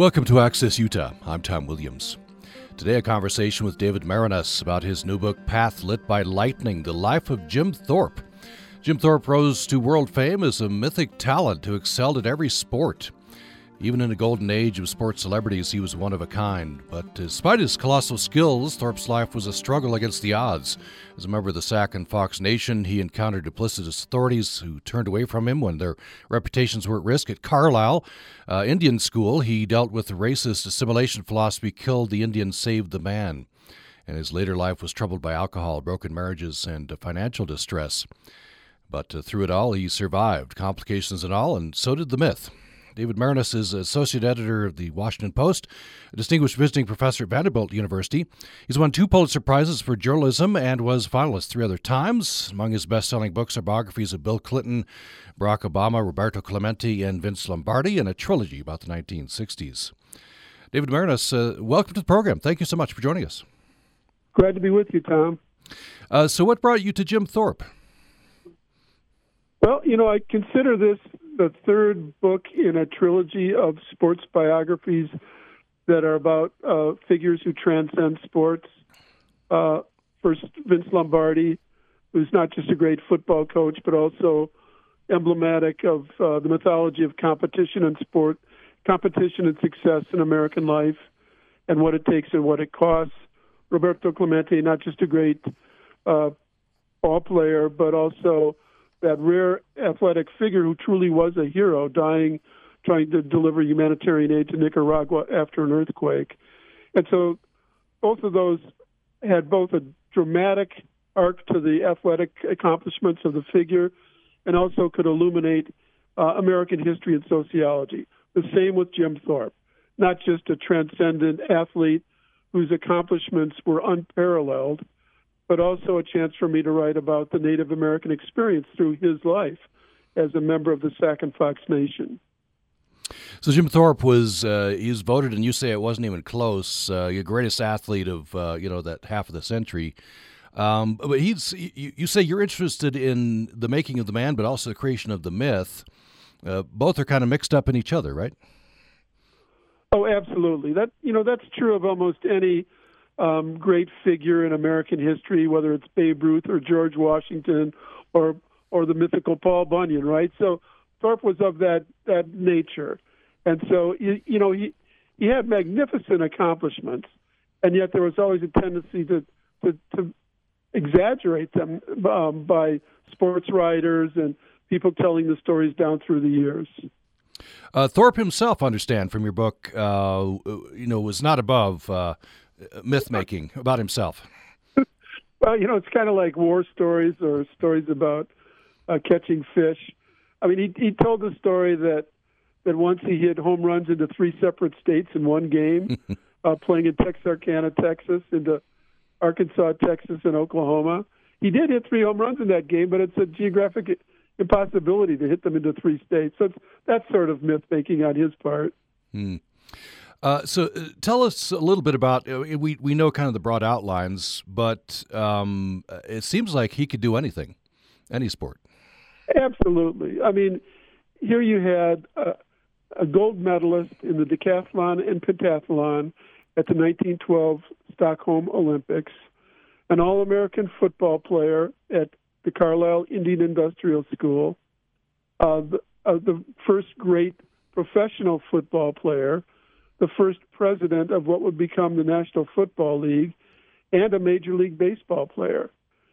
Welcome to Access Utah. I'm Tom Williams. Today, a conversation with David Maraniss about his new book, Path Lit by Lightning The Life of Jim Thorpe. Jim Thorpe rose to world fame as a mythic talent who excelled at every sport. Even in the golden age of sports celebrities, he was one of a kind. But despite his colossal skills, Thorpe's life was a struggle against the odds. As a member of the Sac and Fox Nation, he encountered duplicitous authorities who turned away from him when their reputations were at risk. At Carlisle uh, Indian School, he dealt with the racist assimilation philosophy killed the Indian, saved the man. And his later life was troubled by alcohol, broken marriages, and financial distress. But uh, through it all, he survived, complications and all, and so did the myth. David Maraniss is associate editor of the Washington Post, a distinguished visiting professor at Vanderbilt University. He's won two Pulitzer Prizes for journalism and was finalist three other times. Among his best selling books are biographies of Bill Clinton, Barack Obama, Roberto Clemente, and Vince Lombardi, and a trilogy about the 1960s. David Maraniss, uh, welcome to the program. Thank you so much for joining us. Glad to be with you, Tom. Uh, so, what brought you to Jim Thorpe? Well, you know, I consider this the third book in a trilogy of sports biographies that are about uh, figures who transcend sports. Uh, first, Vince Lombardi, who's not just a great football coach, but also emblematic of uh, the mythology of competition and sport, competition and success in American life, and what it takes and what it costs. Roberto Clemente, not just a great uh, ball player, but also that rare athletic figure who truly was a hero, dying trying to deliver humanitarian aid to Nicaragua after an earthquake. And so both of those had both a dramatic arc to the athletic accomplishments of the figure and also could illuminate uh, American history and sociology. The same with Jim Thorpe, not just a transcendent athlete whose accomplishments were unparalleled, but also a chance for me to write about the Native American experience through his life as a member of the Sac and Fox Nation. So Jim Thorpe was uh, he was voted, and you say it wasn't even close. Uh, your greatest athlete of uh, you know that half of the century. Um, but he's you, you, say you're interested in the making of the man, but also the creation of the myth. Uh, both are kind of mixed up in each other, right? Oh, absolutely. That you know that's true of almost any um, great figure in American history, whether it's Babe Ruth or George Washington or or the mythical Paul Bunyan, right? So Thorpe was of that that nature, and so you, you know he he had magnificent accomplishments, and yet there was always a tendency to to, to exaggerate them um, by sports writers and people telling the stories down through the years. Uh, Thorpe himself, understand from your book, uh, you know, was not above uh, myth making about himself? well, you know, it's kind of like war stories or stories about uh, catching fish. I mean, he he told the story that that once he hit home runs into three separate states in one game, uh, playing in Texarkana, Texas, into Arkansas, Texas, and Oklahoma. He did hit three home runs in that game, but it's a geographic impossibility to hit them into three states. So that's sort of myth making on his part. Hmm. Uh, so uh, tell us a little bit about uh, we we know kind of the broad outlines, but um, uh, it seems like he could do anything, any sport. Absolutely. I mean, here you had a, a gold medalist in the decathlon and pentathlon at the 1912 Stockholm Olympics, an All-American football player at the Carlisle Indian Industrial School, the, the first great professional football player the first president of what would become the National Football League, and a Major League Baseball player.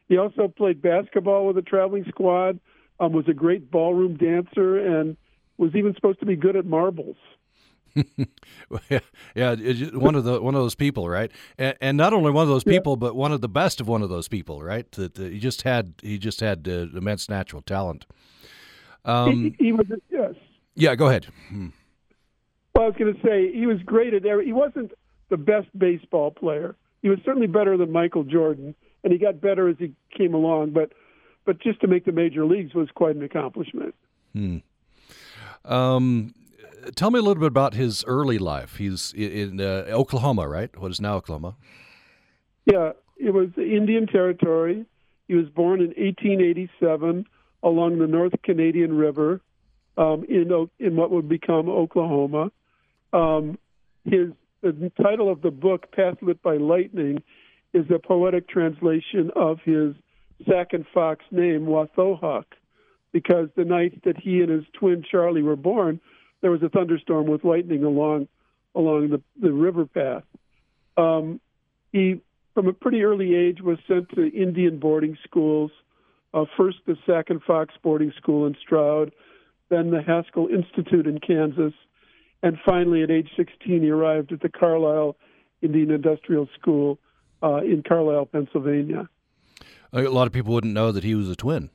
He also played basketball with a traveling squad, um, was a great ballroom dancer, and was even supposed to be good at marbles. yeah, yeah, one of the one of those people, right? And, and not only one of those people, yeah. but one of the best of one of those people, right? That, that he just had he just had uh, immense natural talent. Um, he, he, was yes. Yeah, go ahead. Hmm. Was going to say he was great at every. He wasn't the best baseball player. He was certainly better than Michael Jordan, and he got better as he came along. But but just to make the major leagues was quite an accomplishment. Hmm. Um, tell me a little bit about his early life. He's in uh, Oklahoma, right? What is now Oklahoma? Yeah, it was Indian Territory. He was born in 1887 along the North Canadian River um, in in what would become Oklahoma. Um, his the title of the book, Path Lit by Lightning, is a poetic translation of his Sac and Fox name, Wathohawk, because the night that he and his twin Charlie were born, there was a thunderstorm with lightning along along the, the river path. Um, he, from a pretty early age, was sent to Indian boarding schools. Uh, first, the Sac and Fox boarding school in Stroud, then the Haskell Institute in Kansas, and finally, at age 16, he arrived at the Carlisle Indian Industrial School uh, in Carlisle, Pennsylvania. A lot of people wouldn't know that he was a twin.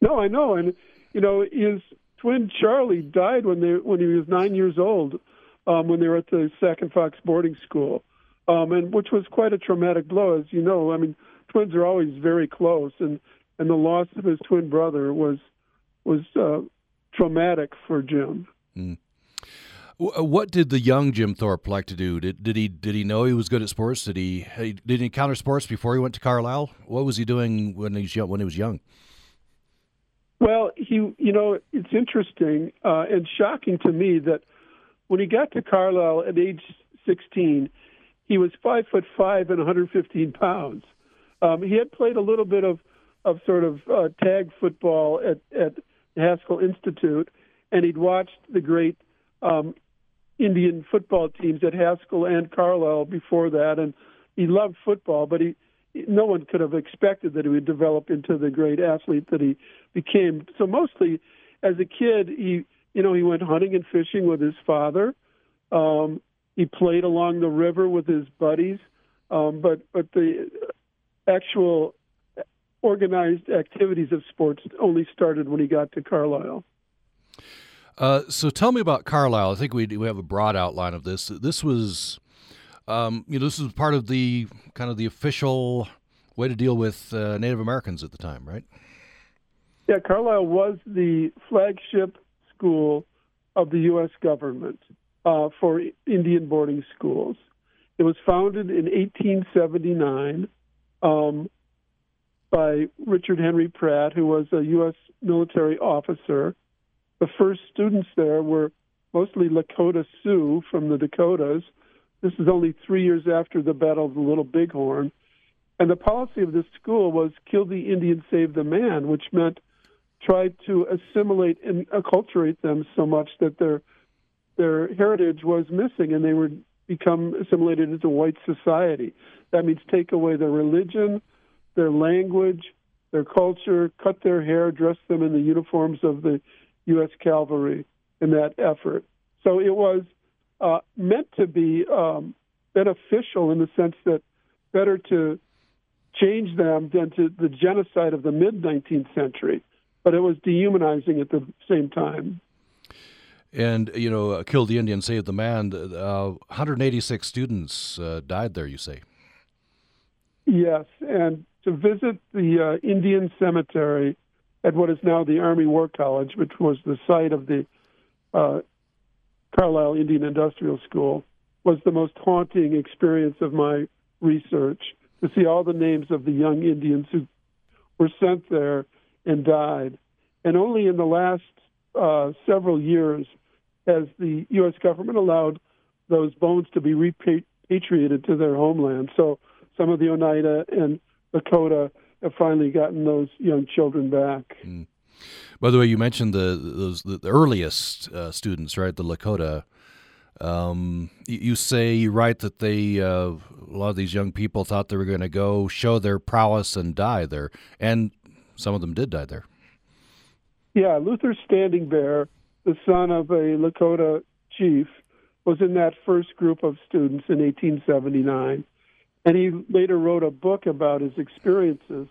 No, I know, and you know his twin Charlie died when they when he was nine years old, um, when they were at the Sac and Fox boarding school, um, and which was quite a traumatic blow, as you know. I mean, twins are always very close, and and the loss of his twin brother was was uh, traumatic for Jim. Mm. Uh, what did the young Jim Thorpe like to do? Did, did he did he know he was good at sports? Did he did he encounter sports before he went to Carlisle? What was he doing when he was young, when he was young? Well, he you know it's interesting uh, and shocking to me that when he got to Carlisle at age 16, he was five foot five and 115 pounds. Um, he had played a little bit of of sort of uh, tag football at at Haskell Institute, and he'd watched the great um, Indian football teams at Haskell and Carlisle before that, and he loved football, but he no one could have expected that he would develop into the great athlete that he became. So mostly, as a kid, he you know he went hunting and fishing with his father. Um, he played along the river with his buddies, um, but but the actual organized activities of sports only started when he got to Carlisle. Uh, so tell me about Carlisle. I think we we have a broad outline of this. This was, um, you know, this was part of the kind of the official way to deal with uh, Native Americans at the time, right? Yeah, Carlisle was the flagship school of the U.S. government uh, for Indian boarding schools. It was founded in 1879 um, by Richard Henry Pratt, who was a U.S. military officer the first students there were mostly Lakota Sioux from the Dakotas. This is only three years after the Battle of the Little Bighorn. And the policy of this school was kill the Indian, save the man, which meant try to assimilate and acculturate them so much that their their heritage was missing and they would become assimilated into white society. That means take away their religion, their language, their culture, cut their hair, dress them in the uniforms of the U.S. cavalry in that effort. So it was uh, meant to be um, beneficial in the sense that better to change them than to the genocide of the mid 19th century, but it was dehumanizing at the same time. And, you know, uh, Kill the Indian, Save the Man, uh, 186 students uh, died there, you say? Yes, and to visit the uh, Indian cemetery at what is now the Army War College, which was the site of the uh, Carlisle Indian Industrial School, was the most haunting experience of my research to see all the names of the young Indians who were sent there and died. And only in the last uh, several years has the U.S. government allowed those bones to be repatriated to their homeland. So some of the Oneida and Lakota have finally gotten those young children back. Mm. By the way, you mentioned the those the earliest uh, students, right? The Lakota. Um, you say you write that they uh, a lot of these young people thought they were going to go show their prowess and die there, and some of them did die there. Yeah, Luther Standing Bear, the son of a Lakota chief, was in that first group of students in 1879. And he later wrote a book about his experiences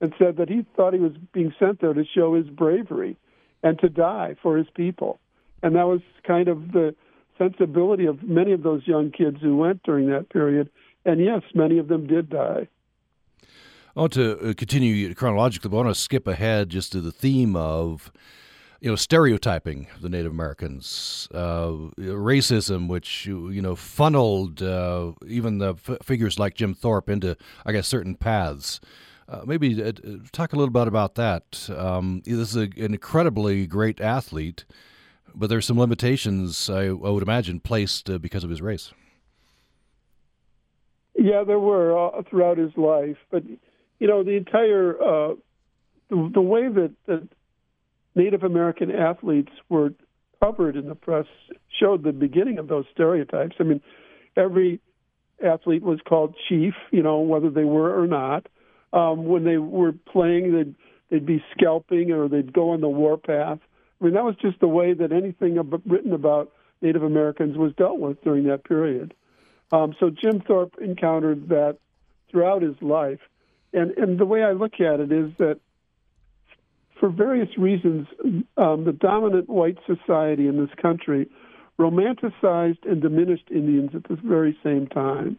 and said that he thought he was being sent there to show his bravery and to die for his people. And that was kind of the sensibility of many of those young kids who went during that period. And yes, many of them did die. I want to uh, continue chronologically, but I want to skip ahead just to the theme of you know, stereotyping the Native Americans, uh, racism, which you know funneled uh, even the f- figures like Jim Thorpe into, I guess, certain paths. Uh, maybe uh, talk a little bit about that. Um, this is a, an incredibly great athlete But there's some limitations, I, I would imagine, placed uh, because of his race. Yeah, there were uh, throughout his life, but you know the entire the, the way that, that Native American athletes were covered in the press showed the beginning of those stereotypes. I mean, every athlete was called chief, you know, whether they were or not. Um, when they were playing, they'd, they'd be scalping or they'd go on the warpath. I mean, that was just the way that anything written about Native Americans was dealt with during that period. Um, so Jim Thorpe encountered that throughout his life. And, and the way I look at it is that for various reasons, um, the dominant white society in this country romanticized and diminished Indians at the very same time.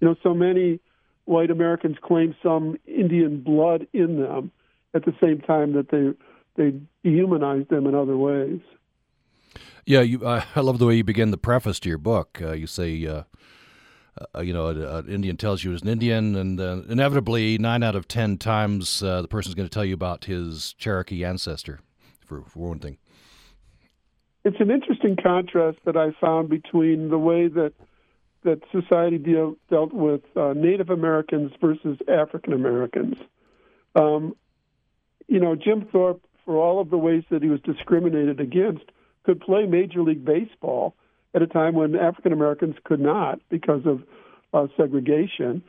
You know, so many white Americans claim some Indian blood in them at the same time that they they dehumanize them in other ways. Yeah, you, uh, I love the way you begin the preface to your book. Uh, you say, uh, uh you know, an Indian tells you he's an Indian, and uh, inevitably, nine out of ten times, uh, the person's going to tell you about his Cherokee ancestor, for, for one thing. It's an interesting contrast that I found between the way that that society deal, dealt with Native Americans versus African Americans. Um, you know, Jim Thorpe for all of the ways that he was discriminated against, could play Major League Baseball at a time when African Americans could not because of uh, segregation.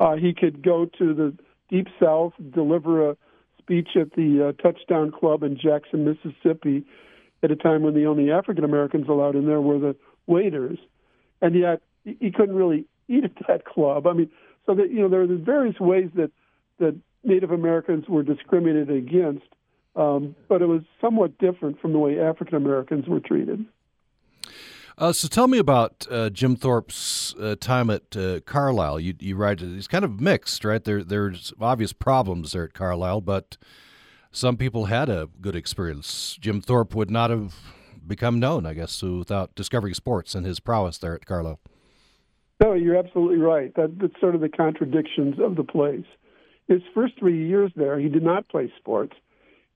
Uh, he could go to the Deep South, deliver a speech at the uh, Touchdown Club in Jackson, Mississippi, at a time when the only African Americans allowed in there were the waiters, and yet he couldn't really eat at that club. I mean, so that you know there are various ways that that Native Americans were discriminated against um, but it was somewhat different from the way African Americans were treated. Uh, so tell me about uh, Jim Thorpe's uh, time at uh, Carlisle. You, you write it's kind of mixed, right? There, there's obvious problems there at Carlisle, but some people had a good experience. Jim Thorpe would not have become known, I guess, without discovering sports and his prowess there at Carlisle. No, you're absolutely right. That, that's sort of the contradictions of the place. His first three years there, he did not play sports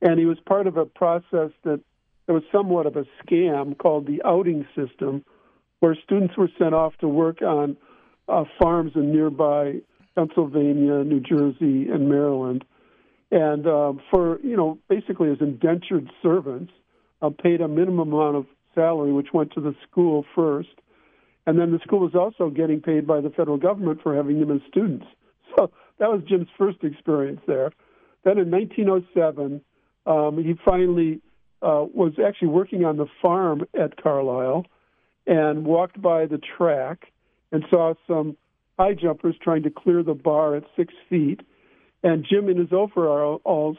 and he was part of a process that that was somewhat of a scam called the outing system, where students were sent off to work on uh, farms in nearby Pennsylvania, New Jersey, and Maryland, and uh, for you know basically as indentured servants, uh, paid a minimum amount of salary, which went to the school first, and then the school was also getting paid by the federal government for having them as students. So that was Jim's first experience there. Then in 1907 um, he finally uh, was actually working on the farm at Carlisle and walked by the track and saw some high jumpers trying to clear the bar at six feet. And Jim, in his overalls,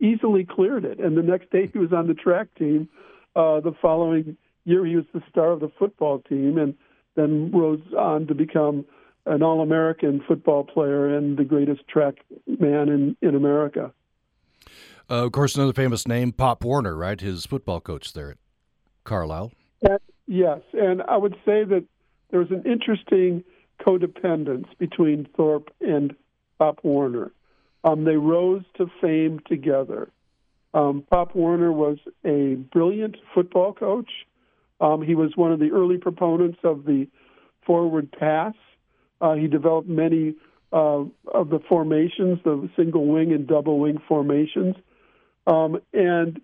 easily cleared it. And the next day, he was on the track team. Uh, the following year, he was the star of the football team, and then rose on to become an All-American football player and the greatest track man in in America. Uh, of course, another famous name, Pop Warner, right? His football coach there at Carlisle. yes, and I would say that there was an interesting codependence between Thorpe and Pop Warner. Um, they rose to fame together. Um, Pop Warner was a brilliant football coach. Um, he was one of the early proponents of the forward pass. Uh, he developed many uh, of the formations, the single wing and double wing formations. Um, and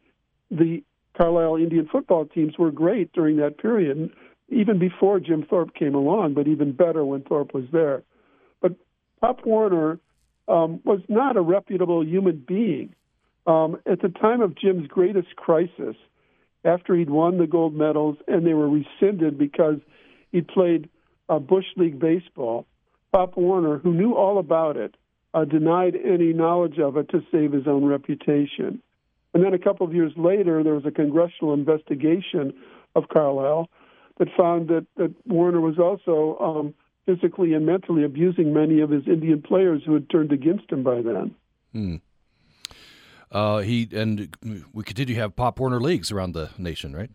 the Carlisle Indian football teams were great during that period, even before Jim Thorpe came along, but even better when Thorpe was there. But Pop Warner um, was not a reputable human being. Um, at the time of Jim's greatest crisis, after he'd won the gold medals and they were rescinded because he played uh, Bush League baseball, Pop Warner, who knew all about it, uh, denied any knowledge of it to save his own reputation. And then a couple of years later, there was a congressional investigation of Carlisle that found that, that Warner was also um, physically and mentally abusing many of his Indian players who had turned against him by then. Hmm. Uh, he and we continue to have Pop Warner leagues around the nation, right?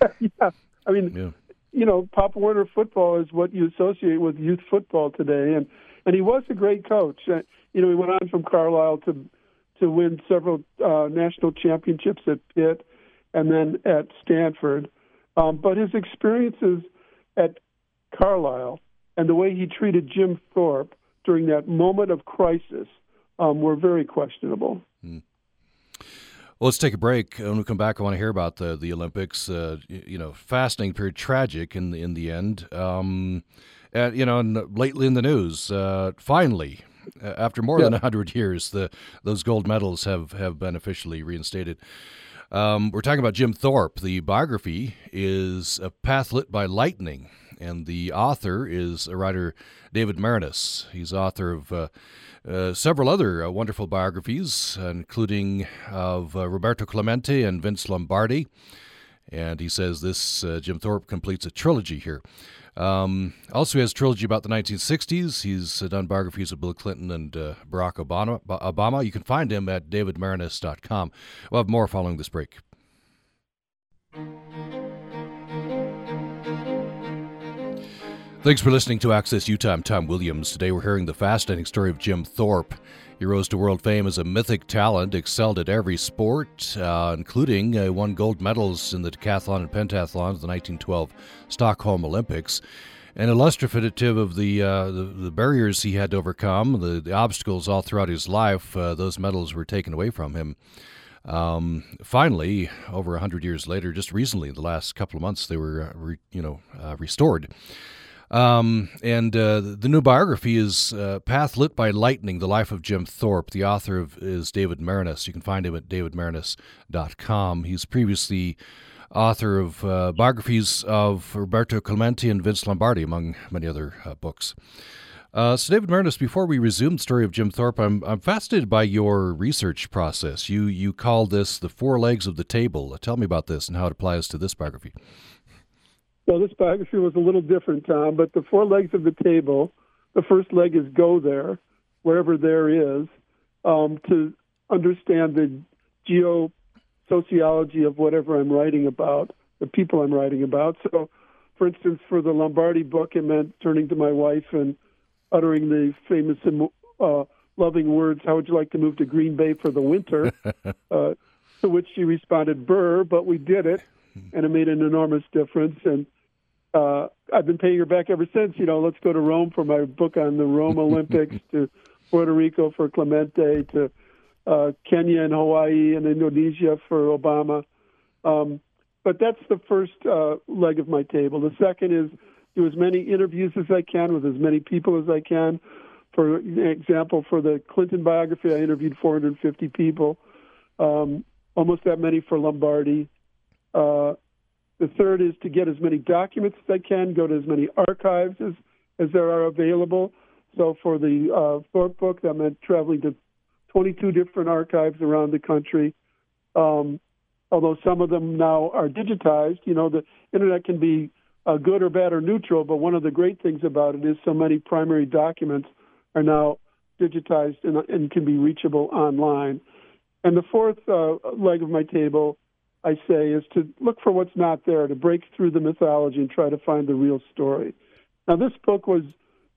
yeah, I mean, yeah. you know, Pop Warner football is what you associate with youth football today, and and he was a great coach. Uh, you know, he went on from Carlisle to to win several uh, national championships at Pitt and then at Stanford. Um, but his experiences at Carlisle and the way he treated Jim Thorpe during that moment of crisis um, were very questionable. Mm. Well, let's take a break. When we come back, I want to hear about the the Olympics. Uh, you know, fascinating period, tragic in the, in the end. Um, and you know, and lately in the news, uh, finally, after more yeah. than hundred years, the those gold medals have have been officially reinstated. Um, we're talking about Jim Thorpe. The biography is A Path Lit by Lightning, and the author is a writer, David Maraniss. He's author of uh, uh, several other uh, wonderful biographies, including of uh, Roberto Clemente and Vince Lombardi. And he says this uh, Jim Thorpe completes a trilogy here. Um, also, he has trilogy about the 1960s. He's uh, done biographies of Bill Clinton and Barack Obama. Obama. You can find him at davidmaraniss.com. We'll have more following this break. Thanks for listening to Access Utah. I'm Tom Williams. Today we're hearing the fascinating story of Jim Thorpe. He rose to world fame as a mythic talent, excelled at every sport, uh, including uh, won gold medals in the decathlon and pentathlon of the 1912 Stockholm Olympics. And illustrative of the, uh, the, the barriers he had to overcome, the, the obstacles all throughout his life, uh, those medals were taken away from him. Um, finally, over 100 years later, just recently, the last couple of months, they were, uh, re, you know, uh, restored. Um, and uh, the new biography is uh, Path Lit by Lightning, The Life of Jim Thorpe. The author of, is David Maraniss. You can find him at davidmaraniss.com. He's previously author of uh, biographies of Roberto Clemente and Vince Lombardi, among many other uh, books. Uh, so, David Maraniss, before we resume the story of Jim Thorpe, I'm, I'm fascinated by your research process. You you call this the four legs of the table. tell me about this and how it applies to this biography. Well, this biography was a little different, Tom, but the four legs of the table, the first leg is go there, wherever there is, um, to understand the geosociology of whatever I'm writing about, the people I'm writing about. So, for instance, for the Lombardi book, it meant turning to my wife and uttering the famous uh, loving words, How would you like to move to Green Bay for the winter? uh, to which she responded, Burr, but we did it. And it made an enormous difference. And uh, I've been paying her back ever since. You know, let's go to Rome for my book on the Rome Olympics, to Puerto Rico for Clemente, to uh, Kenya and Hawaii and Indonesia for Obama. Um, but that's the first uh, leg of my table. The second is do as many interviews as I can with as many people as I can. For example, for the Clinton biography, I interviewed 450 people, um, almost that many for Lombardi. Uh, the third is to get as many documents as I can, go to as many archives as, as there are available. So for the uh, Thorpe book, that meant traveling to 22 different archives around the country. Um, although some of them now are digitized, you know, the internet can be uh, good or bad or neutral, but one of the great things about it is so many primary documents are now digitized and, and can be reachable online. And the fourth uh, leg of my table I say, is to look for what's not there, to break through the mythology and try to find the real story. Now, this book was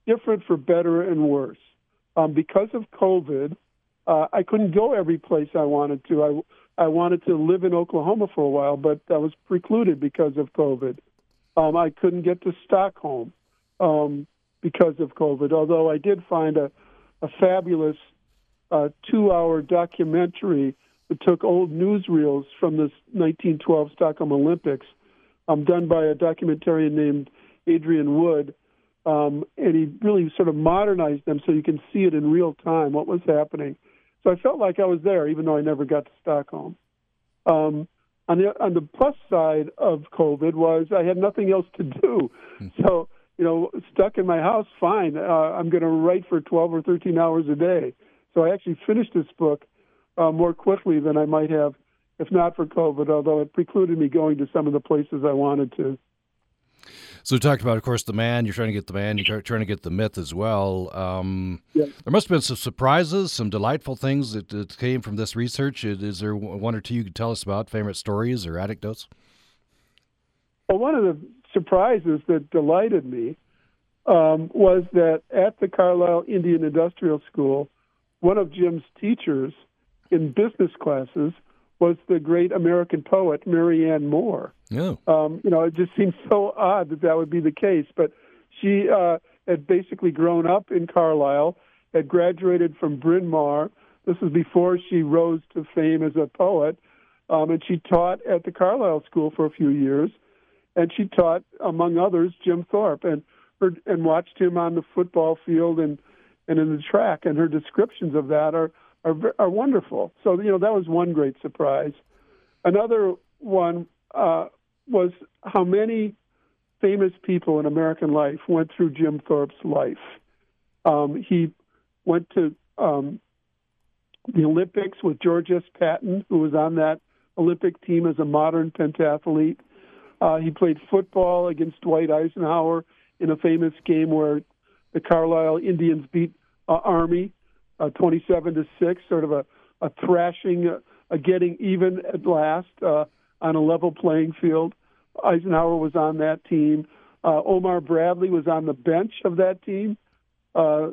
different for better and worse. Um, because of COVID, uh, I couldn't go every place I wanted to. I, I wanted to live in Oklahoma for a while, but that was precluded because of COVID. Um, I couldn't get to Stockholm um, because of COVID, although I did find a, a fabulous uh, two hour documentary took old newsreels from the 1912 Stockholm Olympics, um, done by a documentarian named Adrian Wood. Um, and he really sort of modernized them so you can see it in real time what was happening. So I felt like I was there, even though I never got to Stockholm. Um, on the on the plus side of COVID was I had nothing else to do, hmm. so you know, stuck in my house, fine. Uh, I'm going to write for 12 or 13 hours a day. So I actually finished this book uh, more quickly than I might have if not for COVID, although it precluded me going to some of the places I wanted to. So we talked about, of course, the man. You're trying to get the man. You're trying to get the myth as well. Um, yeah. There must have been some surprises, some delightful things that, that, came from this research. Is there one or two you could tell us about, favorite stories or anecdotes? Well, one of the surprises that delighted me um, was that at the Carlisle Indian Industrial School, one of Jim's teachers in business classes was the great American poet Marianne Moore. Yeah. Um, you know, it just seems so odd that that would be the case. But she uh, had basically grown up in Carlisle, had graduated from Bryn Mawr. This was before she rose to fame as a poet. Um, and she taught at the Carlisle School for a few years. And she taught, among others, Jim Thorpe and heard, and watched him on the football field and, and in the track. And her descriptions of that are, are, are wonderful. So, you know, that was one great surprise. Another one uh, was how many famous people in American life went through Jim Thorpe's life. Um, he went to um, the Olympics with George S. Patton, who was on that Olympic team as a modern pentathlete. Uh, he played football against Dwight Eisenhower in a famous game where the Carlisle Indians beat uh, Army uh, 27 to six, sort of a, a thrashing, uh, a getting even at last uh, on a level playing field. Eisenhower was on that team. Uh, Omar Bradley was on the bench of that team. Uh,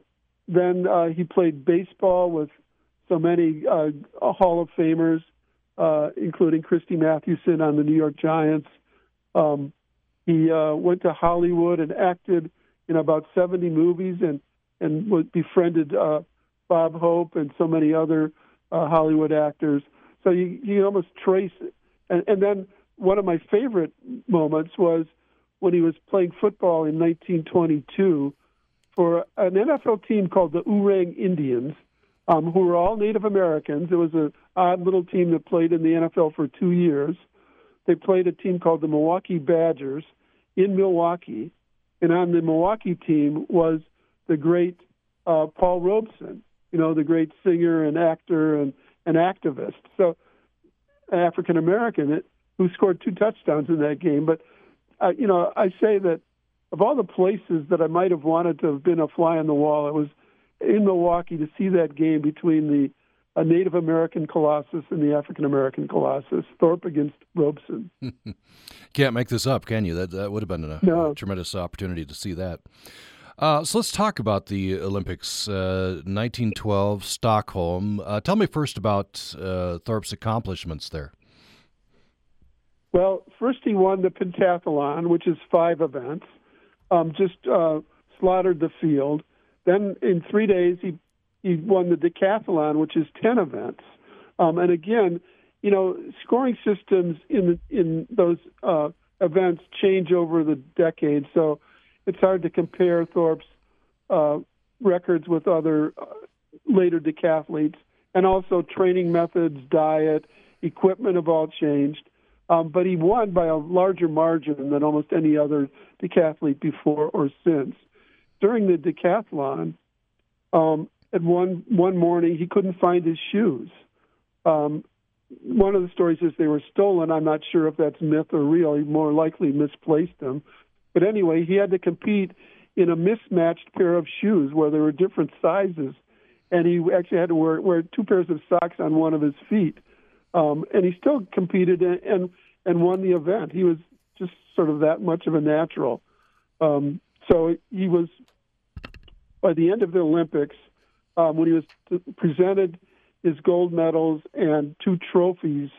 then uh, he played baseball with so many uh, Hall of Famers, uh, including Christy Mathewson on the New York Giants. Um, he uh, went to Hollywood and acted in about 70 movies and and befriended uh, Bob Hope and so many other uh, Hollywood actors. So you you can almost trace it. And, and then one of my favorite moments was when he was playing football in 1922 for an NFL team called the Oorang Indians, um, who were all Native Americans. It was an odd little team that played in the NFL for two years. They played a team called the Milwaukee Badgers in Milwaukee, and on the Milwaukee team was the great uh, Paul Robeson, you know, the great singer and actor and an activist. So, African American who scored two touchdowns in that game. But, uh, you know, I say that of all the places that I might have wanted to have been a fly on the wall, it was in Milwaukee to see that game between the a Native American Colossus and the African American Colossus, Thorpe against Robeson. Can't make this up, can you? That that would have been a, no. a tremendous opportunity to see that. Uh, so let's talk about the Olympics, uh, 1912, Stockholm. Uh, tell me first about uh, Thorpe's accomplishments there. Well, first he won the pentathlon, which is five events. Um, just uh, slaughtered the field. Then in three days he he won the decathlon, which is ten events. Um, and again, you know, scoring systems in in those uh, events change over the decades, so it's hard to compare Thorpe's uh, records with other uh, later decathletes. And also, training methods, diet, equipment have all changed. Um, but he won by a larger margin than almost any other decathlete before or since. During the decathlon, um, at one one morning he couldn't find his shoes. Um, one of the stories is they were stolen. I'm not sure if that's myth or real. He more likely misplaced them. But anyway, he had to compete in a mismatched pair of shoes where there were different sizes, and he actually had to wear wear two pairs of socks on one of his feet. Um, and he still competed and, and and won the event. He was just sort of that much of a natural. Um, so he was by the end of the Olympics um, when he was presented his gold medals and two trophies,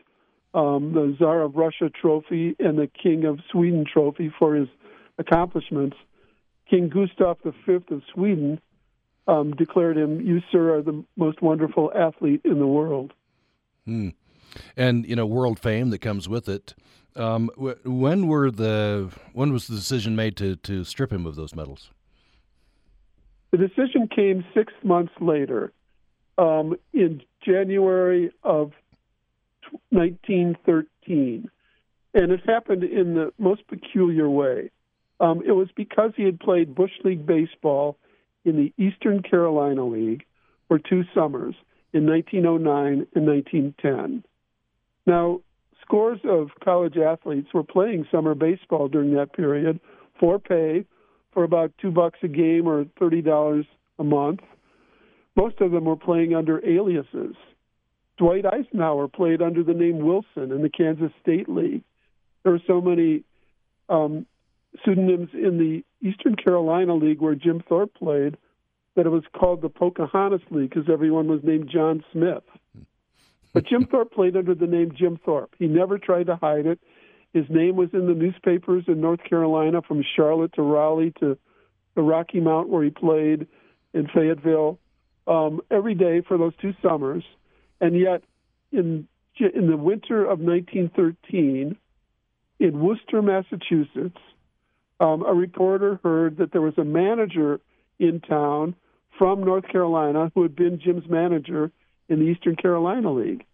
um, the Tsar of Russia trophy and the King of Sweden trophy for his accomplishments. King Gustav V of Sweden um, declared him, "You, sir, are the most wonderful athlete in the world." Hmm and you know world fame that comes with it. Um, when were the when was the decision made to to strip him of those medals? The decision came six months later, um, in January of 1913, and it happened in the most peculiar way. Um, it was because he had played bush league baseball in the Eastern Carolina League for two summers in 1909 and 1910. Now, scores of college athletes were playing summer baseball during that period for pay for about two bucks a game or thirty dollars a month. Most of them were playing under aliases. Dwight Eisenhower played under the name Wilson in the Kansas State League. There were so many um, pseudonyms in the Eastern Carolina League where Jim Thorpe played that it was called the Pocahontas League because everyone was named John Smith. But Jim Thorpe played under the name Jim Thorpe. He never tried to hide it. His name was in the newspapers in North Carolina, from Charlotte to Raleigh to the Rocky Mount, where he played in Fayetteville, um, every day for those two summers. And yet, in in the winter of 1913, in Worcester, Massachusetts, um, a reporter heard that there was a manager in town from North Carolina who had been Jim's manager in the Eastern Carolina League.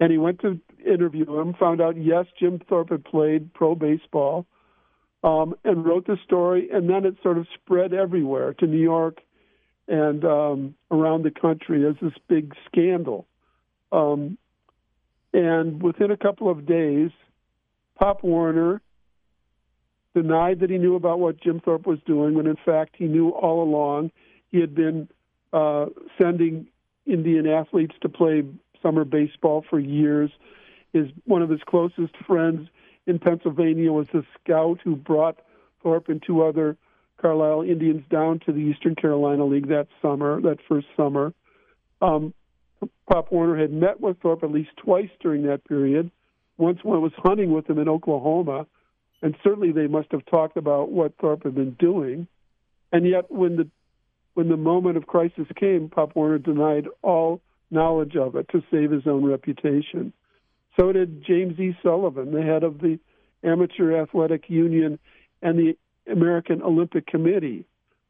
And he went to interview him, found out, yes, Jim Thorpe had played pro baseball, um, and wrote the story. And then it sort of spread everywhere to New York and um, around the country as this big scandal. Um, and within a couple of days, Pop Warner denied that he knew about what Jim Thorpe was doing, when in fact he knew all along. He had been uh, sending Indian athletes to play summer baseball for years. His one of his closest friends in Pennsylvania was a scout who brought Thorpe and two other Carlisle Indians down to the Eastern Carolina League that summer, that first summer. Um, Pop Warner had met with Thorpe at least twice during that period. Once when he was hunting with him in Oklahoma, and certainly they must have talked about what Thorpe had been doing. And yet, when the when the moment of crisis came, Pop Warner denied all knowledge of it to save his own reputation. So did James E. Sullivan, the head of the Amateur Athletic Union and the American Olympic Committee,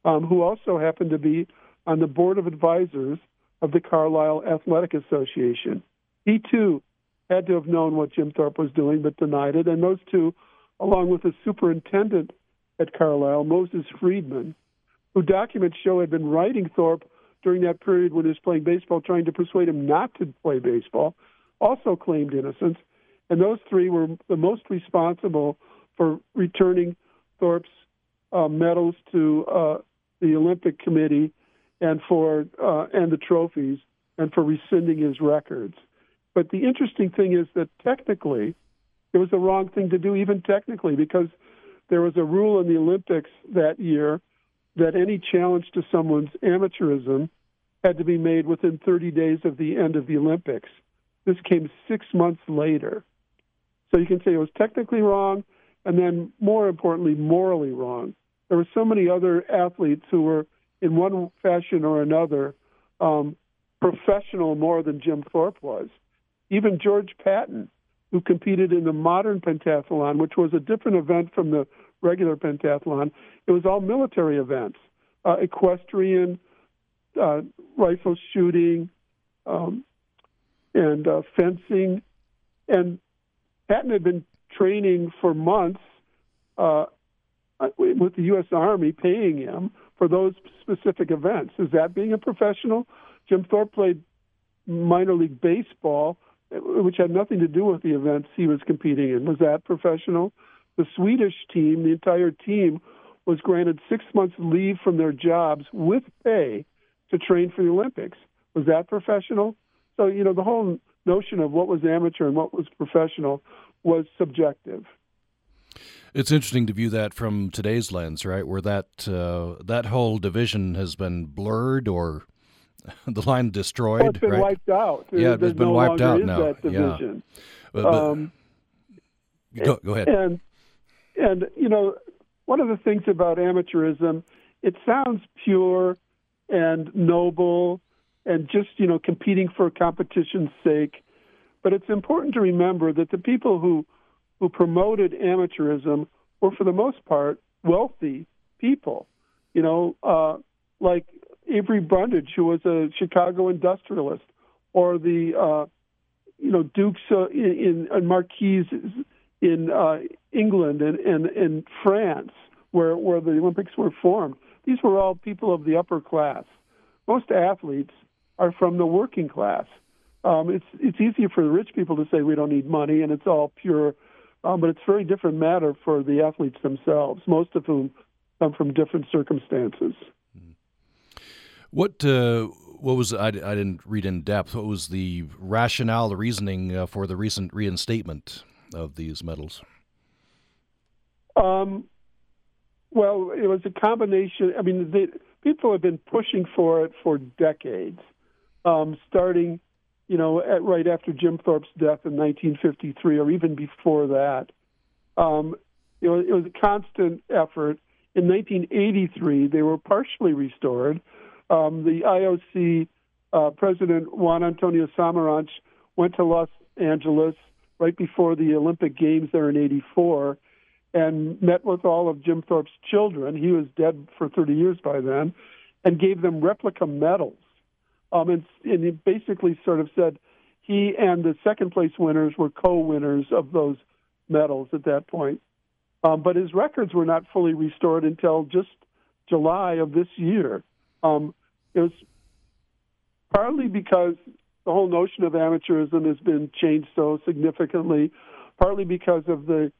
um, who also happened to be on the board of advisors of the Carlisle Athletic Association. He too had to have known what Jim Thorpe was doing, but denied it. And those two, along with the superintendent at Carlisle, Moses Friedman, who documents show had been writing Thorpe during that period when he was playing baseball, trying to persuade him not to play baseball, also claimed innocence. And those three were the most responsible for returning Thorpe's uh, medals to uh, the Olympic Committee and for uh, and the trophies and for rescinding his records. But the interesting thing is that technically, it was the wrong thing to do, even technically, because there was a rule in the Olympics that year that any challenge to someone's amateurism had to be made within 30 days of the end of the Olympics. This came six months later. So you can say it was technically wrong, and then more importantly, morally wrong. There were so many other athletes who were in one fashion or another, um, professional more than Jim Thorpe was. Even George Patton, who competed in the modern pentathlon, which was a different event from the regular pentathlon, it was all military events, uh, equestrian, uh, rifle shooting, um, and uh, fencing. And Patton had been training for months uh, with the U.S. Army paying him for those specific events. Is that being a professional? Jim Thorpe played minor league baseball, which had nothing to do with the events he was competing in. Was that professional? The Swedish team, the entire team, was granted six months leave from their jobs with pay to train for the Olympics. Was that professional? So, you know, the whole notion of what was amateur and what was professional was subjective. It's interesting to view that from today's lens, right? Where that uh, that whole division has been blurred or the line destroyed. it's been right? wiped out. Yeah, it's been no wiped out now. Yeah. But, but, um, go, go ahead. And and you know, one of the things about amateurism, it sounds pure and noble and just you know competing for competition's sake, but it's important to remember that the people who who promoted amateurism were, for the most part, wealthy people. You know, uh, like Avery Brundage, who was a Chicago industrialist, or the uh, you know Dukes uh, in, in Marquis in uh, England and, and in France, where where the Olympics were formed. These were all people of the upper class. Most athletes are from the working class. Um, it's it's easier for the rich people to say we don't need money and it's all pure um, but it's a very different matter for the athletes themselves, most of whom come from different circumstances. What uh, what was I, I didn't read in depth. What was the rationale, the reasoning uh, for the recent reinstatement of these medals? Um, well, it was a combination. I mean, the, people have been pushing for it for decades, um, starting you know, at, right after Jim Thorpe's death in 1953, or even before that. Um, you know, it was a constant effort. In 1983, they were partially restored. Um, the IOC uh, President Juan Antonio Samaranch went to Los Angeles right before the Olympic Games there in '84 and met with all of Jim Thorpe's children. He was dead for 30 years by then, and gave them replica medals. Um, and, and he basically sort of said he and the second place winners were co-winners of those medals at that point. Um, but his records were not fully restored until just July of this year. Um, partly because the whole notion of amateurism has been changed so significantly, partly because of the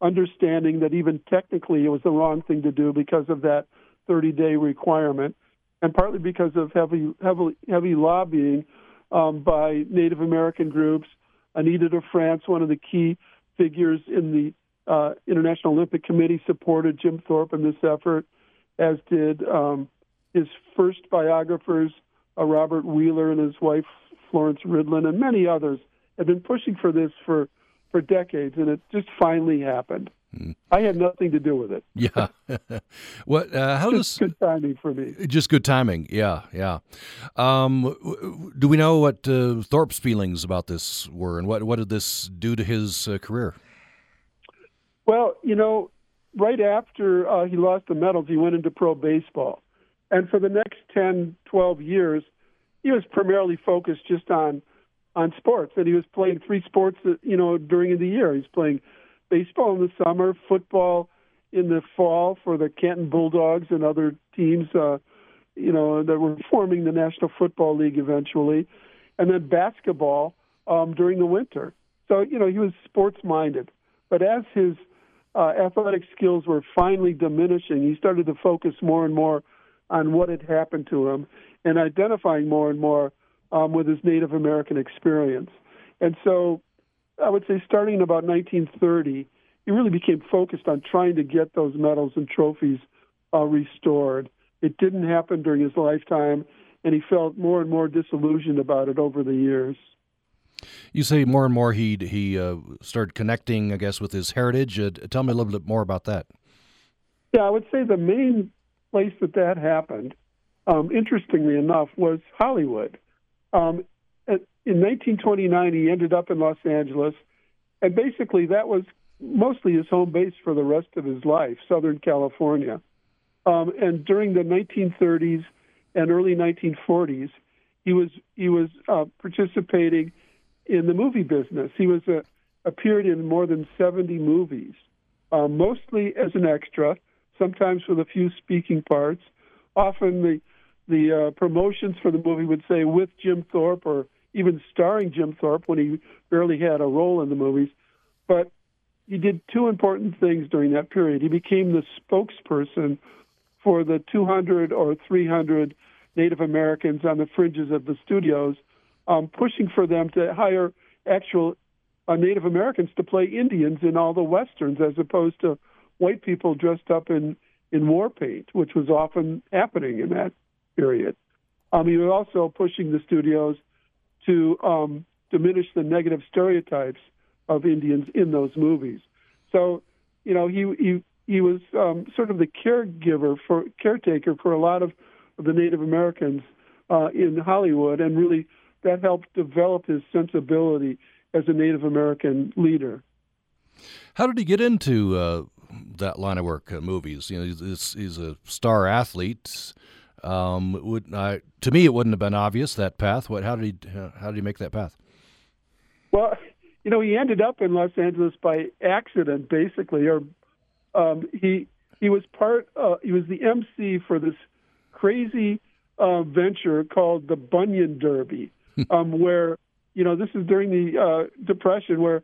understanding that even technically it was the wrong thing to do because of that 30 day requirement, and partly because of heavy, heavy, heavy lobbying um, by Native American groups. Anita de France, one of the key figures in the uh, International Olympic Committee, supported Jim Thorpe in this effort, as did um, his first biographers, uh, Robert Wheeler and his wife Florence Ridlon, and many others have been pushing for this for for decades, and it just finally happened. Mm. I had nothing to do with it. Yeah. what? Uh, how just does good timing for me? Just good timing. Yeah, yeah. Um, do we know what uh, Thorpe's feelings about this were, and what what did this do to his uh, career? Well, you know, right after uh, he lost the medals, he went into pro baseball, and for the next 10, 12 years, he was primarily focused just on on sports, and he was playing three sports, you know, during the year. He's playing baseball in the summer, football in the fall for the Canton Bulldogs and other teams, uh, you know, that were forming the National Football League eventually, and then basketball um, during the winter. So, you know, he was sports minded. But as his uh, athletic skills were finally diminishing, he started to focus more and more on what had happened to him and identifying more and more um, with his Native American experience. And so I would say starting in about 1930, he really became focused on trying to get those medals and trophies uh, restored. It didn't happen during his lifetime, and he felt more and more disillusioned about it over the years. You say more and more he he uh, started connecting, I guess, with his heritage. Uh, tell me a little bit more about that. Yeah, I would say the main place that that happened, um, interestingly enough, was Hollywood. Um, in 1929, he ended up in Los Angeles, and basically that was mostly his home base for the rest of his life, Southern California. Um, and during the 1930s and early 1940s, he was he was uh, participating in the movie business. He was appeared in more than 70 movies, uh, mostly as an extra, sometimes with a few speaking parts. Often the the uh, promotions for the movie would say with Jim Thorpe or even starring Jim Thorpe when he barely had a role in the movies. But he did two important things during that period. He became the spokesperson for the 200 or 300 Native Americans on the fringes of the studios, um, pushing for them to hire actual uh, Native Americans to play Indians in all the westerns, as opposed to white people dressed up in in war paint, which was often happening in that period. Um, he was also pushing the studios to um, diminish the negative stereotypes of Indians in those movies. So, you know, he he he was um, sort of the caregiver for caretaker for a lot of, the Native Americans uh, in Hollywood, and really that helped develop his sensibility as a Native American leader. How did he get into uh, that line of work, uh, movies? You know, he's, he's a star athlete. Um, would uh, to me it wouldn't have been obvious that path. What? How did he? How did he make that path? Well, you know, he ended up in Los Angeles by accident, basically, or um, he he was part. Uh, he was the MC for this crazy uh, venture called the Bunion Derby, um, where you know this is during the uh, Depression, where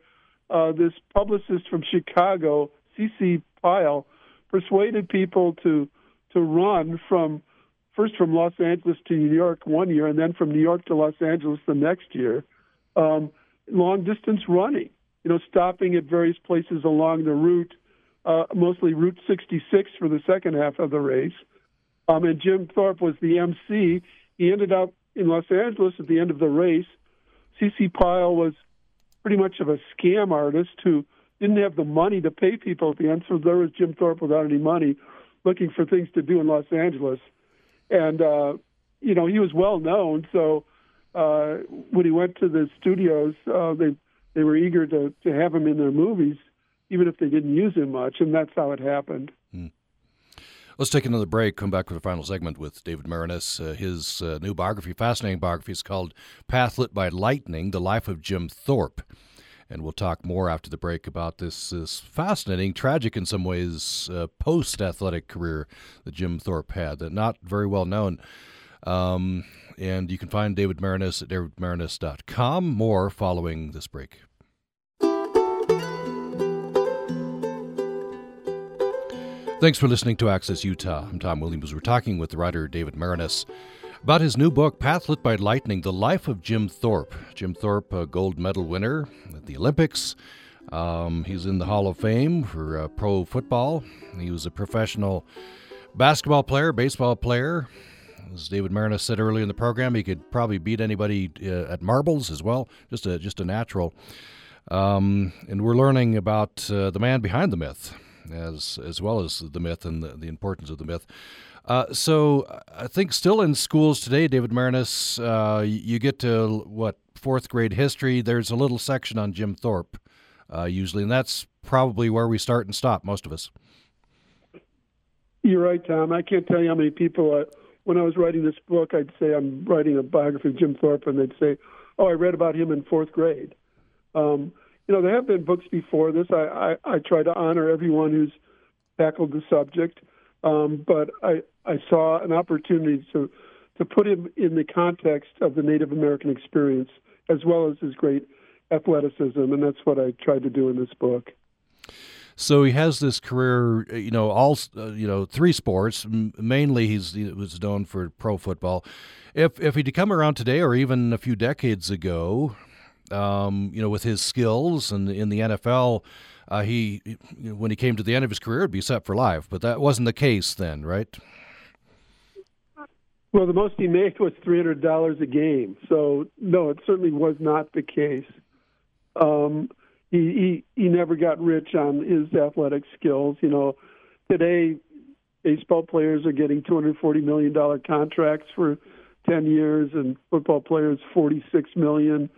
uh, this publicist from Chicago, C.C. Pyle, persuaded people to to run from first from Los Angeles to New York one year, and then from New York to Los Angeles the next year. Um, long distance running, you know, stopping at various places along the route, uh, mostly Route 66 for the second half of the race. Um, and Jim Thorpe was the MC. He ended up in Los Angeles at the end of the race, C.C. Pyle was pretty much of a scam artist who didn't have the money to pay people at the end. So there was Jim Thorpe without any money, looking for things to do in Los Angeles, and uh, you know he was well known. So uh, when he went to the studios, uh, they they were eager to to have him in their movies, even if they didn't use him much, and that's how it happened. Hmm. Let's take another break. Come back for the final segment with David Maraniss. Uh, his uh, new biography, fascinating biography, is called Path Lit by Lightning The Life of Jim Thorpe. And we'll talk more after the break about this, this fascinating, tragic in some ways, uh, post athletic career that Jim Thorpe had, that not very well known. Um, and you can find David Maraniss at davidmaraniss.com. More following this break. Thanks for listening to Access Utah. I'm Tom Williams. We're talking with the writer David Maraniss about his new book, Path Lit by Lightning The Life of Jim Thorpe. Jim Thorpe, a gold medal winner at the Olympics. Um, he's in the Hall of Fame for uh, pro football. He was a professional basketball player, baseball player. As David Maraniss said earlier in the program, he could probably beat anybody uh, at marbles as well. Just a just a natural. Um, and we're learning about uh, the man behind the myth as as well as the myth and the, the importance of the myth. Uh, so I think still in schools today, David Maraniss, uh, you get to what fourth grade history. There's a little section on Jim Thorpe uh, usually, and that's probably where we start and stop. Most of us. You're right, Tom. I can't tell you how many people. Uh, when I was writing this book, I'd say I'm writing a biography of Jim Thorpe, and they'd say, "Oh, I read about him in fourth grade." Um, you know, there have been books before this. I, I, I try to honor everyone who's tackled the subject, um, but I, I saw an opportunity to, to put him in the context of the Native American experience as well as his great athleticism, and that's what I tried to do in this book. So he has this career, you know, all uh, you know, three sports. Mainly, he's he was known for pro football. If if he'd come around today, or even a few decades ago, um, you know, with his skills and in the NFL, uh, he when he came to the end of his career, would be set for life. But that wasn't the case then, right? Well, the most he made was three hundred dollars a game. So no, it certainly was not the case. Um, he, he he never got rich on his athletic skills. You know, today baseball players are getting two hundred forty million dollar contracts for ten years, and football players forty six million.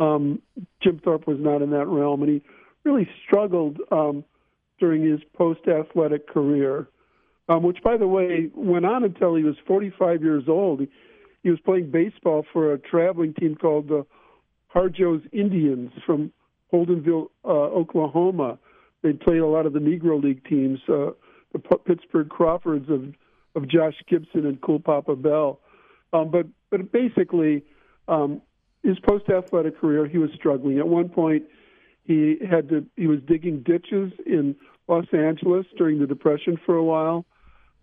Um, Jim Thorpe was not in that realm, and he really struggled um, during his post-athletic career, um, which, by the way, went on until he was 45 years old. He, he was playing baseball for a traveling team called the Harjo's Indians from Holdenville, uh, Oklahoma. They played a lot of the Negro League teams, uh, the P- Pittsburgh Crawfords of of Josh Gibson and Cool Papa Bell. Um, but but basically, um, his post athletic career, he was struggling. At one point, he had to he was digging ditches in Los Angeles during the Depression for a while.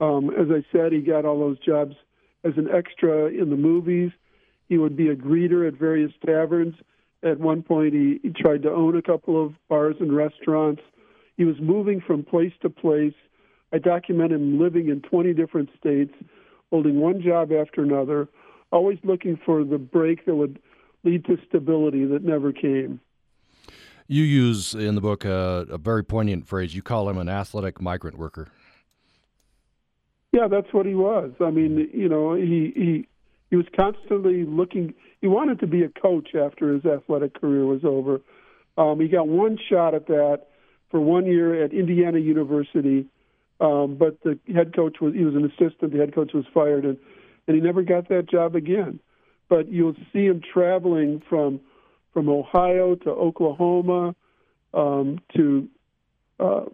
Um, as I said, he got all those jobs as an extra in the movies. He would be a greeter at various taverns. At one point, he, he tried to own a couple of bars and restaurants. He was moving from place to place. I document him living in 20 different states, holding one job after another, always looking for the break that would lead to stability that never came. You use in the book a, a very poignant phrase. You call him an athletic migrant worker. Yeah, that's what he was. I mean, you know, he he he was constantly looking. He wanted to be a coach after his athletic career was over. Um, he got one shot at that for one year at Indiana University, um, but the head coach was he was an assistant. The head coach was fired, and and he never got that job again but you'll see him traveling from from Ohio to Oklahoma um, to uh,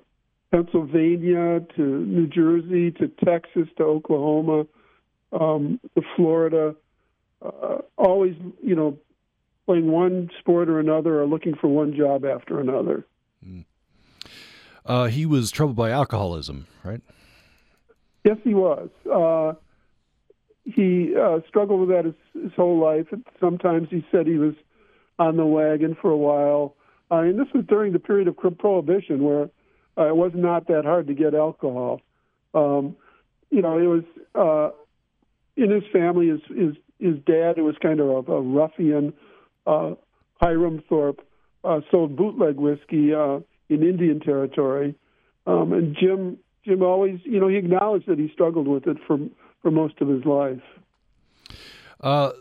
Pennsylvania to New Jersey to Texas to Oklahoma um, to Florida. Uh, always, you know, playing one sport or another or looking for one job after another. Mm. Uh, he was troubled by alcoholism, right? Yes, he was. Uh, he uh, struggled with that his, his whole life. Sometimes he said he was on the wagon for a while. I mean, this was during the period of prohibition where uh, it was not that hard to get alcohol. Um, you know, it was uh, in his family. His his his dad who was kind of a, a ruffian, uh, Hiram Thorpe uh, sold bootleg whiskey uh, in Indian Territory, um, and Jim Jim always, you know, he acknowledged that he struggled with it for for most of his life. Uh,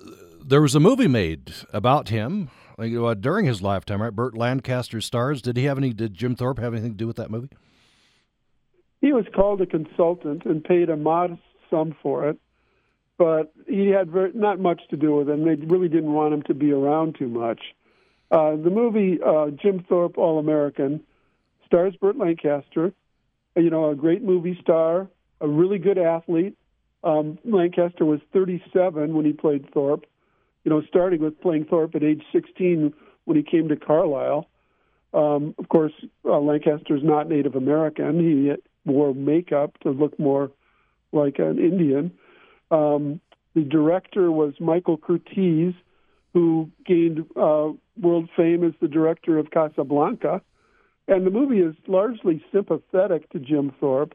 there was a movie made about him uh, during his lifetime, right? Burt Lancaster stars. Did he have any? Did Jim Thorpe have anything to do with that movie? He was called a consultant and paid a modest sum for it, but he had very, not much to do with it. And they really didn't want him to be around too much. Uh, the movie uh, Jim Thorpe All American stars Burt Lancaster, you know, a great movie star, a really good athlete. Um, Lancaster was 37 when he played Thorpe, you know, starting with playing Thorpe at age 16 when he came to Carlisle. Um, of course, uh, Lancaster's not Native American. He wore makeup to look more like an Indian. Um, the director was Michael Curtiz, who gained uh, world fame as the director of Casablanca. And the movie is largely sympathetic to Jim Thorpe,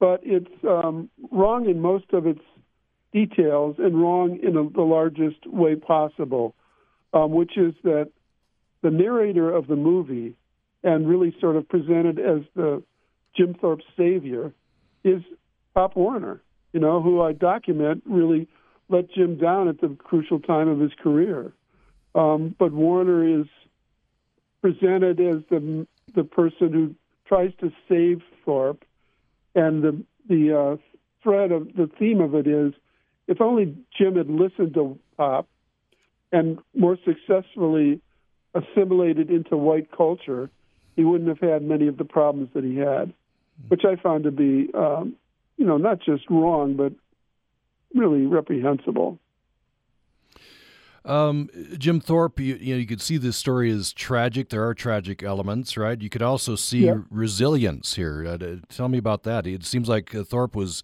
but it's um, wrong in most of its details and wrong in a, the largest way possible, um, which is that the narrator of the movie, and really sort of presented as the Jim Thorpe savior, is Pop Warner, you know, who I document really let Jim down at the crucial time of his career. Um, but Warner is presented as the the person who tries to save Thorpe, and the the uh, thread of the theme of it is, if only Jim had listened to Pop, and more successfully assimilated into white culture, he wouldn't have had many of the problems that he had, which I found to be, um, you know, not just wrong, but really reprehensible. Um, Jim Thorpe, you, you, know, you could see this story as tragic. There are tragic elements, right? You could also see yeah. resilience here. Uh, tell me about that. It seems like uh, Thorpe was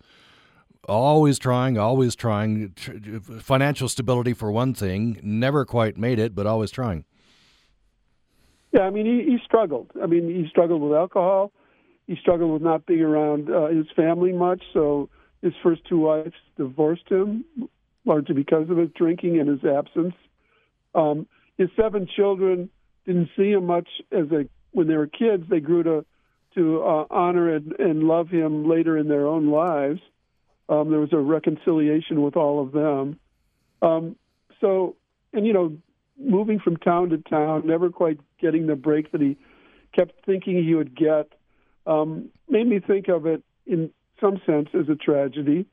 always trying, always trying. Financial stability for one thing, never quite made it, but always trying. Yeah, I mean, he, he struggled. I mean, he struggled with alcohol. He struggled with not being around uh, his family much. So his first two wives divorced him, largely because of his drinking and his absence. Um, his seven children didn't see him much as a when they were kids. They grew to to uh, honor and, and love him later in their own lives. Um, there was a reconciliation with all of them. Um, so, and you know, moving from town to town, never quite getting the break that he kept thinking he would get, um, made me think of it in some sense as a tragedy.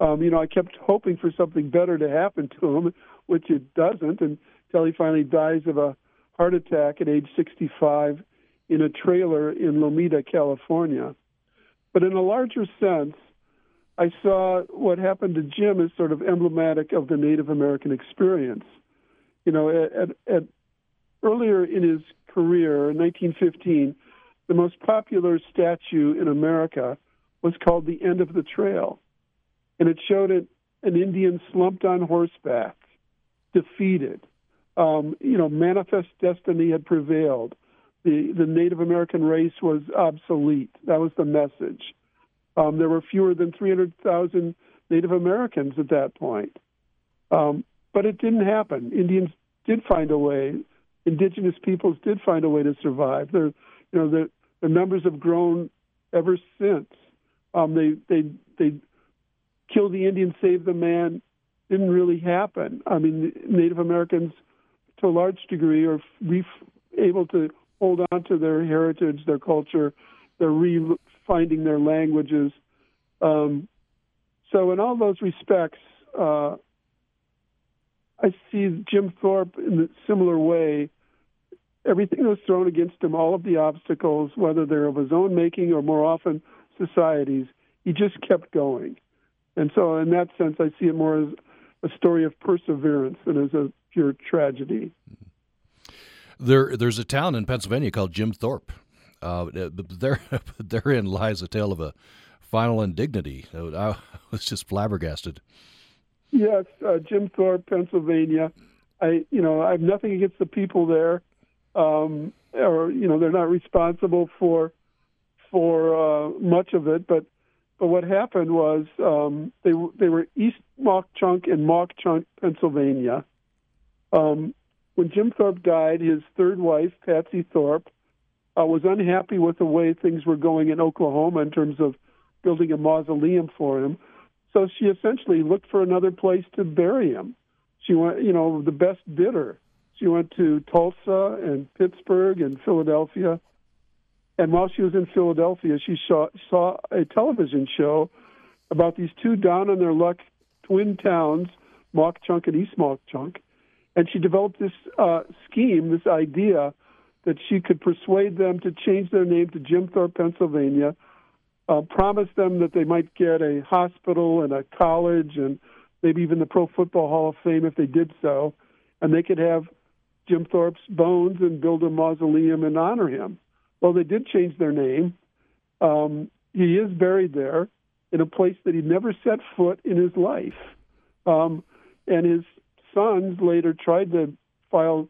Um, you know, I kept hoping for something better to happen to him, which it doesn't, until he finally dies of a heart attack at age 65 in a trailer in Lomita, California. But in a larger sense, I saw what happened to Jim as sort of emblematic of the Native American experience. You know, at, at earlier in his career, in 1915, the most popular statue in America was called The End of the Trail. And it showed it, an Indian slumped on horseback, defeated. Um, you know, manifest destiny had prevailed. The, the Native American race was obsolete. That was the message. Um, there were fewer than 300,000 Native Americans at that point. Um, but it didn't happen. Indians did find a way. Indigenous peoples did find a way to survive. Their, you know, the, the numbers have grown ever since. Um, they they they kill the Indian, save the man. Didn't really happen. I mean, Native Americans, to a large degree, are re- able to hold on to their heritage, their culture. They're re-finding their languages. Um, so, in all those respects, uh, I see Jim Thorpe in a similar way. Everything was thrown against him, all of the obstacles, whether they're of his own making or more often societies, he just kept going. And so, in that sense, I see it more as a story of perseverance than as a pure tragedy. There, there's a town in Pennsylvania called Jim Thorpe. Uh, there, therein lies a tale of a final indignity. I was just flabbergasted. Yes, uh, Jim Thorpe, Pennsylvania. I, you know, I have nothing against the people there, um, or you know, they're not responsible for for uh, much of it, but but what happened was um, they they were East Mauch Chunk and Mauch Chunk, Pennsylvania. Um, when Jim Thorpe died, his third wife, Patsy Thorpe, uh, was unhappy with the way things were going in Oklahoma in terms of building a mausoleum for him. So she essentially looked for another place to bury him. She went, you know, the best bidder. She went to Tulsa and Pittsburgh and Philadelphia. And while she was in Philadelphia, she saw, saw a television show about these two down on their luck twin towns, Mauch Chunk and East Mauch Chunk. And she developed this uh, scheme, this idea that she could persuade them to change their name to Jim Thorpe, Pennsylvania, uh, promise them that they might get a hospital and a college and maybe even the Pro Football Hall of Fame if they did so, and they could have Jim Thorpe's bones and build a mausoleum and honor him. Well, they did change their name. Um, he is buried there in a place that he never set foot in his life. Um, and his sons later tried to file,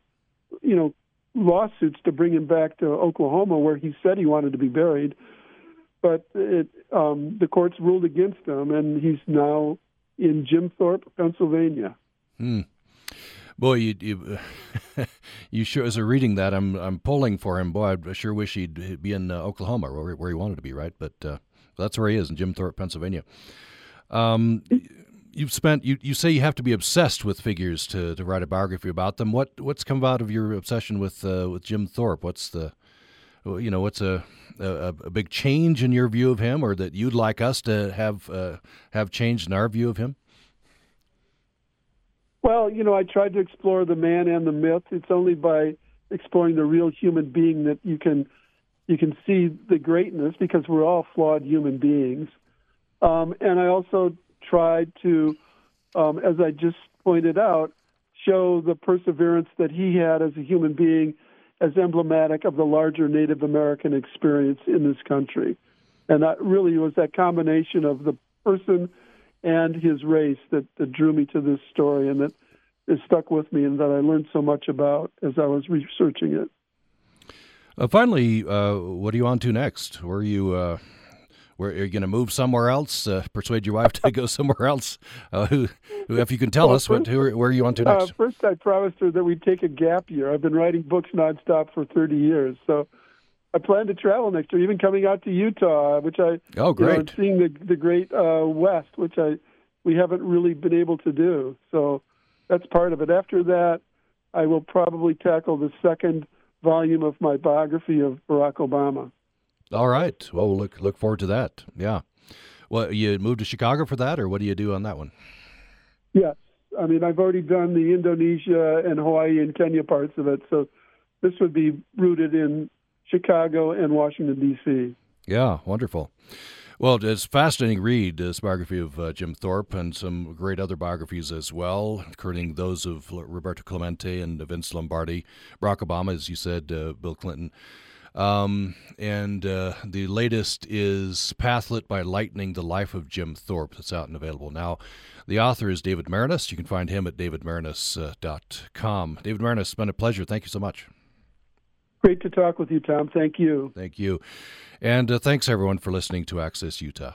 you know, lawsuits to bring him back to Oklahoma, where he said he wanted to be buried. But it, um, the courts ruled against him, and he's now in Jim Thorpe, Pennsylvania. Hmm. Boy, you you, you sure as a reading that I'm I'm pulling for him. Boy, I sure wish he'd be in uh, Oklahoma where, where he wanted to be, right? But uh, that's where he is in Jim Thorpe, Pennsylvania. Um, you've spent you, you say you have to be obsessed with figures to, to write a biography about them. What what's come out of your obsession with uh, with Jim Thorpe? What's the you know what's a, a, a big change in your view of him, or that you'd like us to have uh, have changed in our view of him? Well, you know, I tried to explore the man and the myth. It's only by exploring the real human being that you can you can see the greatness because we're all flawed human beings. Um, and I also tried to, um, as I just pointed out, show the perseverance that he had as a human being as emblematic of the larger Native American experience in this country. And that really was that combination of the person and his race that, that drew me to this story and that is stuck with me and that I learned so much about as I was researching it. Uh, finally, uh, what are you on to next? Where are you? Uh, where are you going to move somewhere else? Uh, persuade your wife to go somewhere else? Uh, who, who, if you can tell well, us, first, what, who, where are you on to next? Uh, first, I promised her that we'd take a gap year. I've been writing books nonstop for 30 years, so I plan to travel next year, even coming out to Utah, which I oh great, you know, seeing the the great West, which I we haven't really been able to do. So that's part of it. After that, I will probably tackle the second volume of my biography of Barack Obama. All right. Well, we'll look look forward to that. Yeah. Well, you moved to Chicago for that, or what do you do on that one? Yes. I mean, I've already done the Indonesia and Hawaii and Kenya parts of it, so this would be rooted in Chicago and Washington D.C. Yeah, wonderful. Well, it's a fascinating read, this biography of uh, Jim Thorpe, and some great other biographies as well, including those of Roberto Clemente and Vince Lombardi, Barack Obama, as you said, uh, Bill Clinton. Um, and uh, the latest is Path Lit by Lightning, The Life of Jim Thorpe. That's out and available now. The author is David Maraniss. You can find him at davidmaraniss.com. Uh, David Maraniss, it's been a pleasure. Thank you so much. Great to talk with you, Tom. Thank you. Thank you. And uh, thanks, everyone, for listening to Access Utah.